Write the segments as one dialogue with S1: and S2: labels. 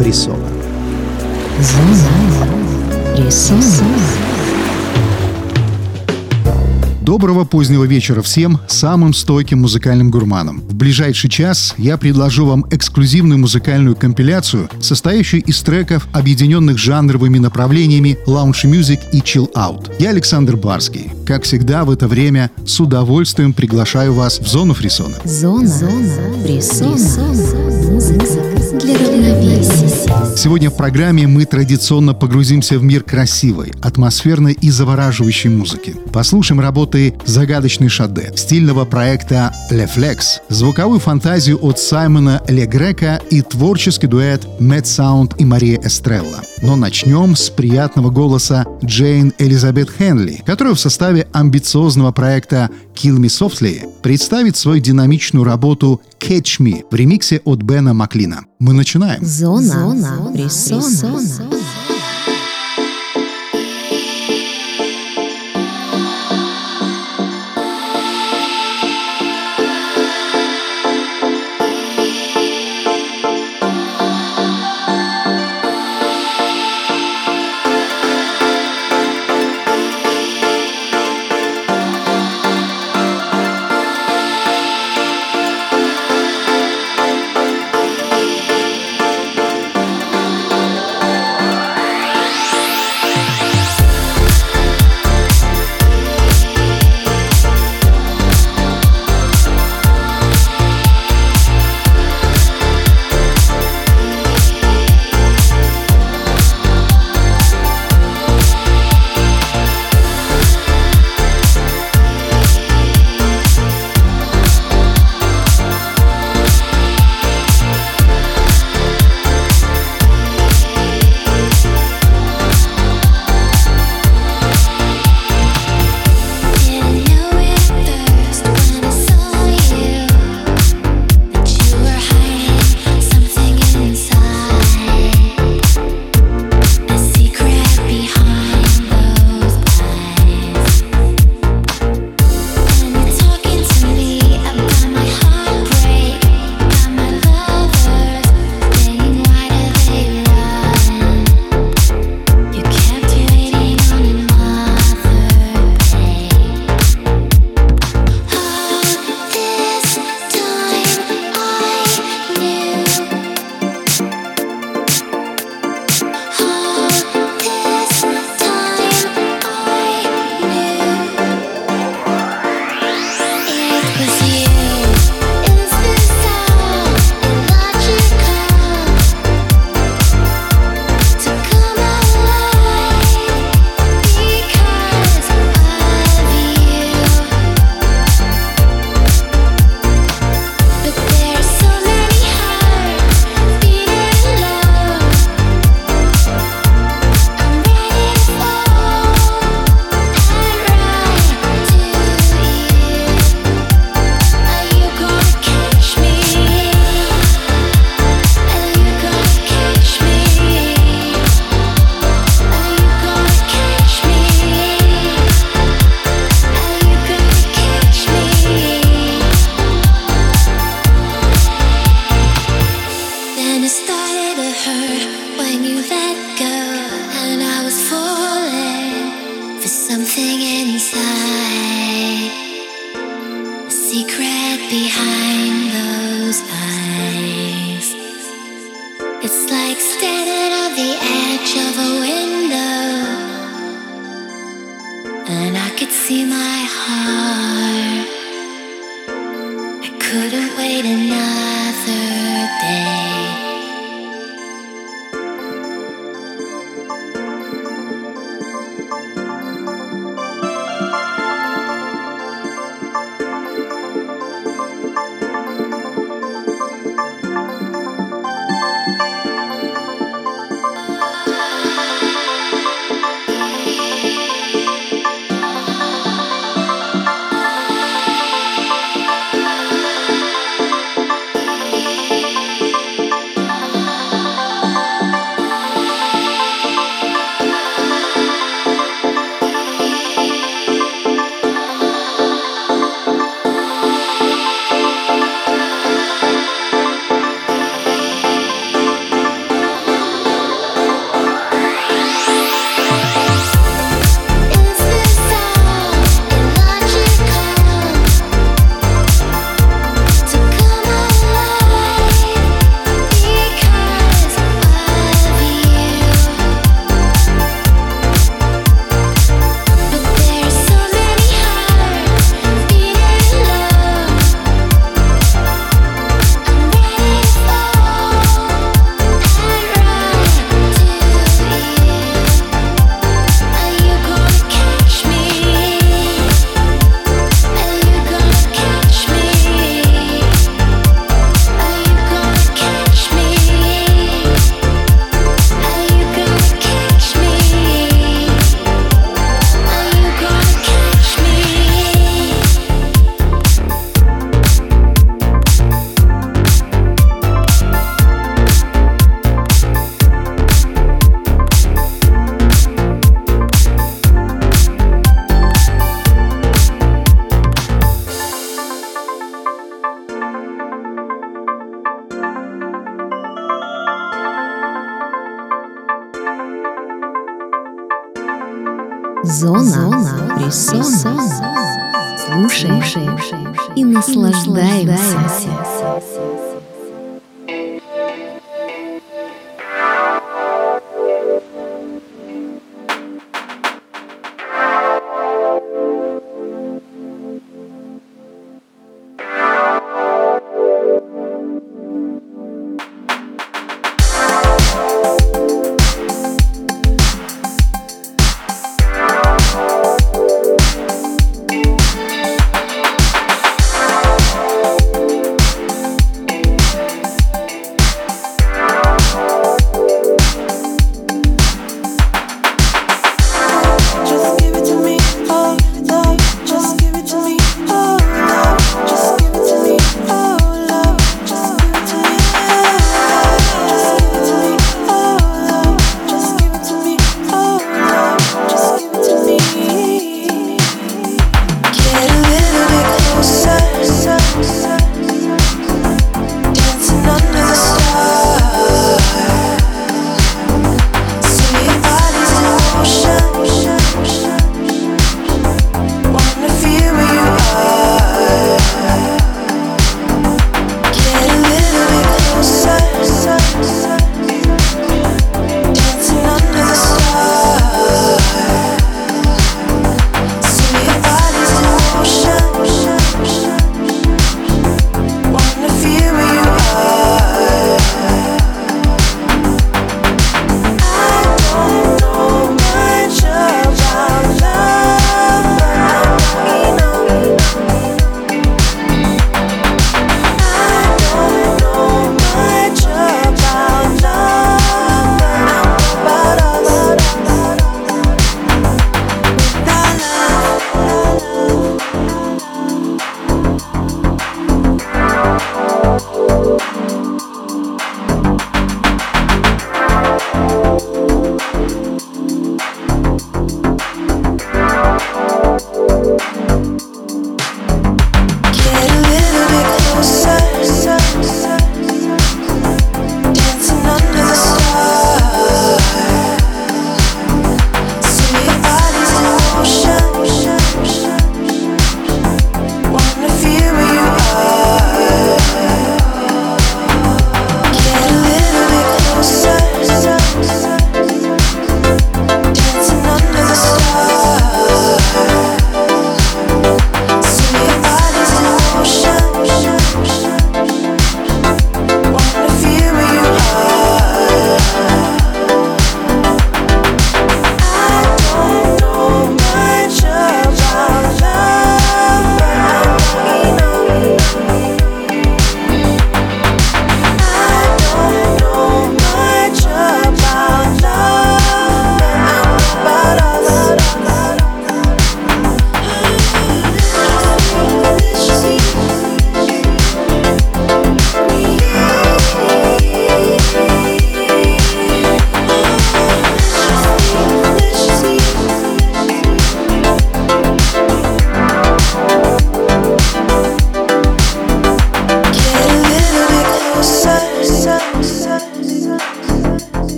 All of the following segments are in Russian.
S1: фрисона.
S2: Зона фрисона.
S1: Доброго позднего вечера всем самым стойким музыкальным гурманам. В ближайший час я предложу вам эксклюзивную музыкальную компиляцию, состоящую из треков, объединенных жанровыми направлениями лаунж мюзик и chill out. Я Александр Барский. Как всегда в это время с удовольствием приглашаю вас в зону фрисона.
S2: Зона, Зона фрисона. Музыка для равновесия.
S1: Сегодня в программе мы традиционно погрузимся в мир красивой, атмосферной и завораживающей музыки. Послушаем работы загадочной Шаде, стильного проекта Le Flex, звуковую фантазию от Саймона Ле Грека и творческий дуэт Мэтт Саунд и Мария Эстрелла. Но начнем с приятного голоса Джейн Элизабет Хенли, которая в составе амбициозного проекта Kill Me Softly представит свою динамичную работу Catch Me в ремиксе от Бена Маклина. Мы начинаем.
S2: Зона, Зона фрисона.
S3: Didn't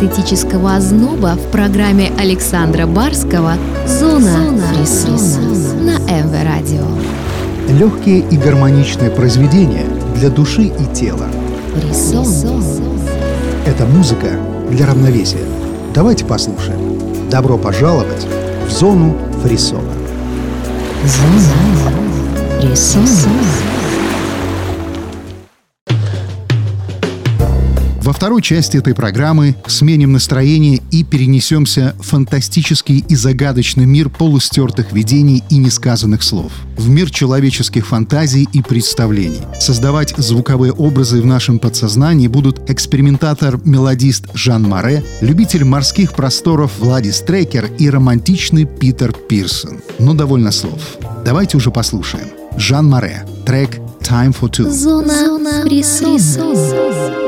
S2: эстетического озноба в программе Александра Барского «Зона, Зона фрисона» на МВ Радио.
S1: Легкие и гармоничные произведения для души и тела.
S2: Фрисон.
S1: Это музыка для равновесия. Давайте послушаем. Добро пожаловать в зону фрисона.
S2: Зона фрисона.
S1: Во второй части этой программы сменим настроение и перенесемся в фантастический и загадочный мир полустертых видений и несказанных слов. В мир человеческих фантазий и представлений. Создавать звуковые образы в нашем подсознании будут экспериментатор-мелодист Жан Море, любитель морских просторов Владис Трекер и романтичный Питер Пирсон. Но довольно слов. Давайте уже послушаем. Жан Море. Трек «Time for Two».
S2: Зона, Зона фрисона.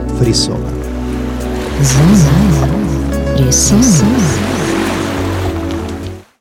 S1: фрисона.
S2: Зона фрисона.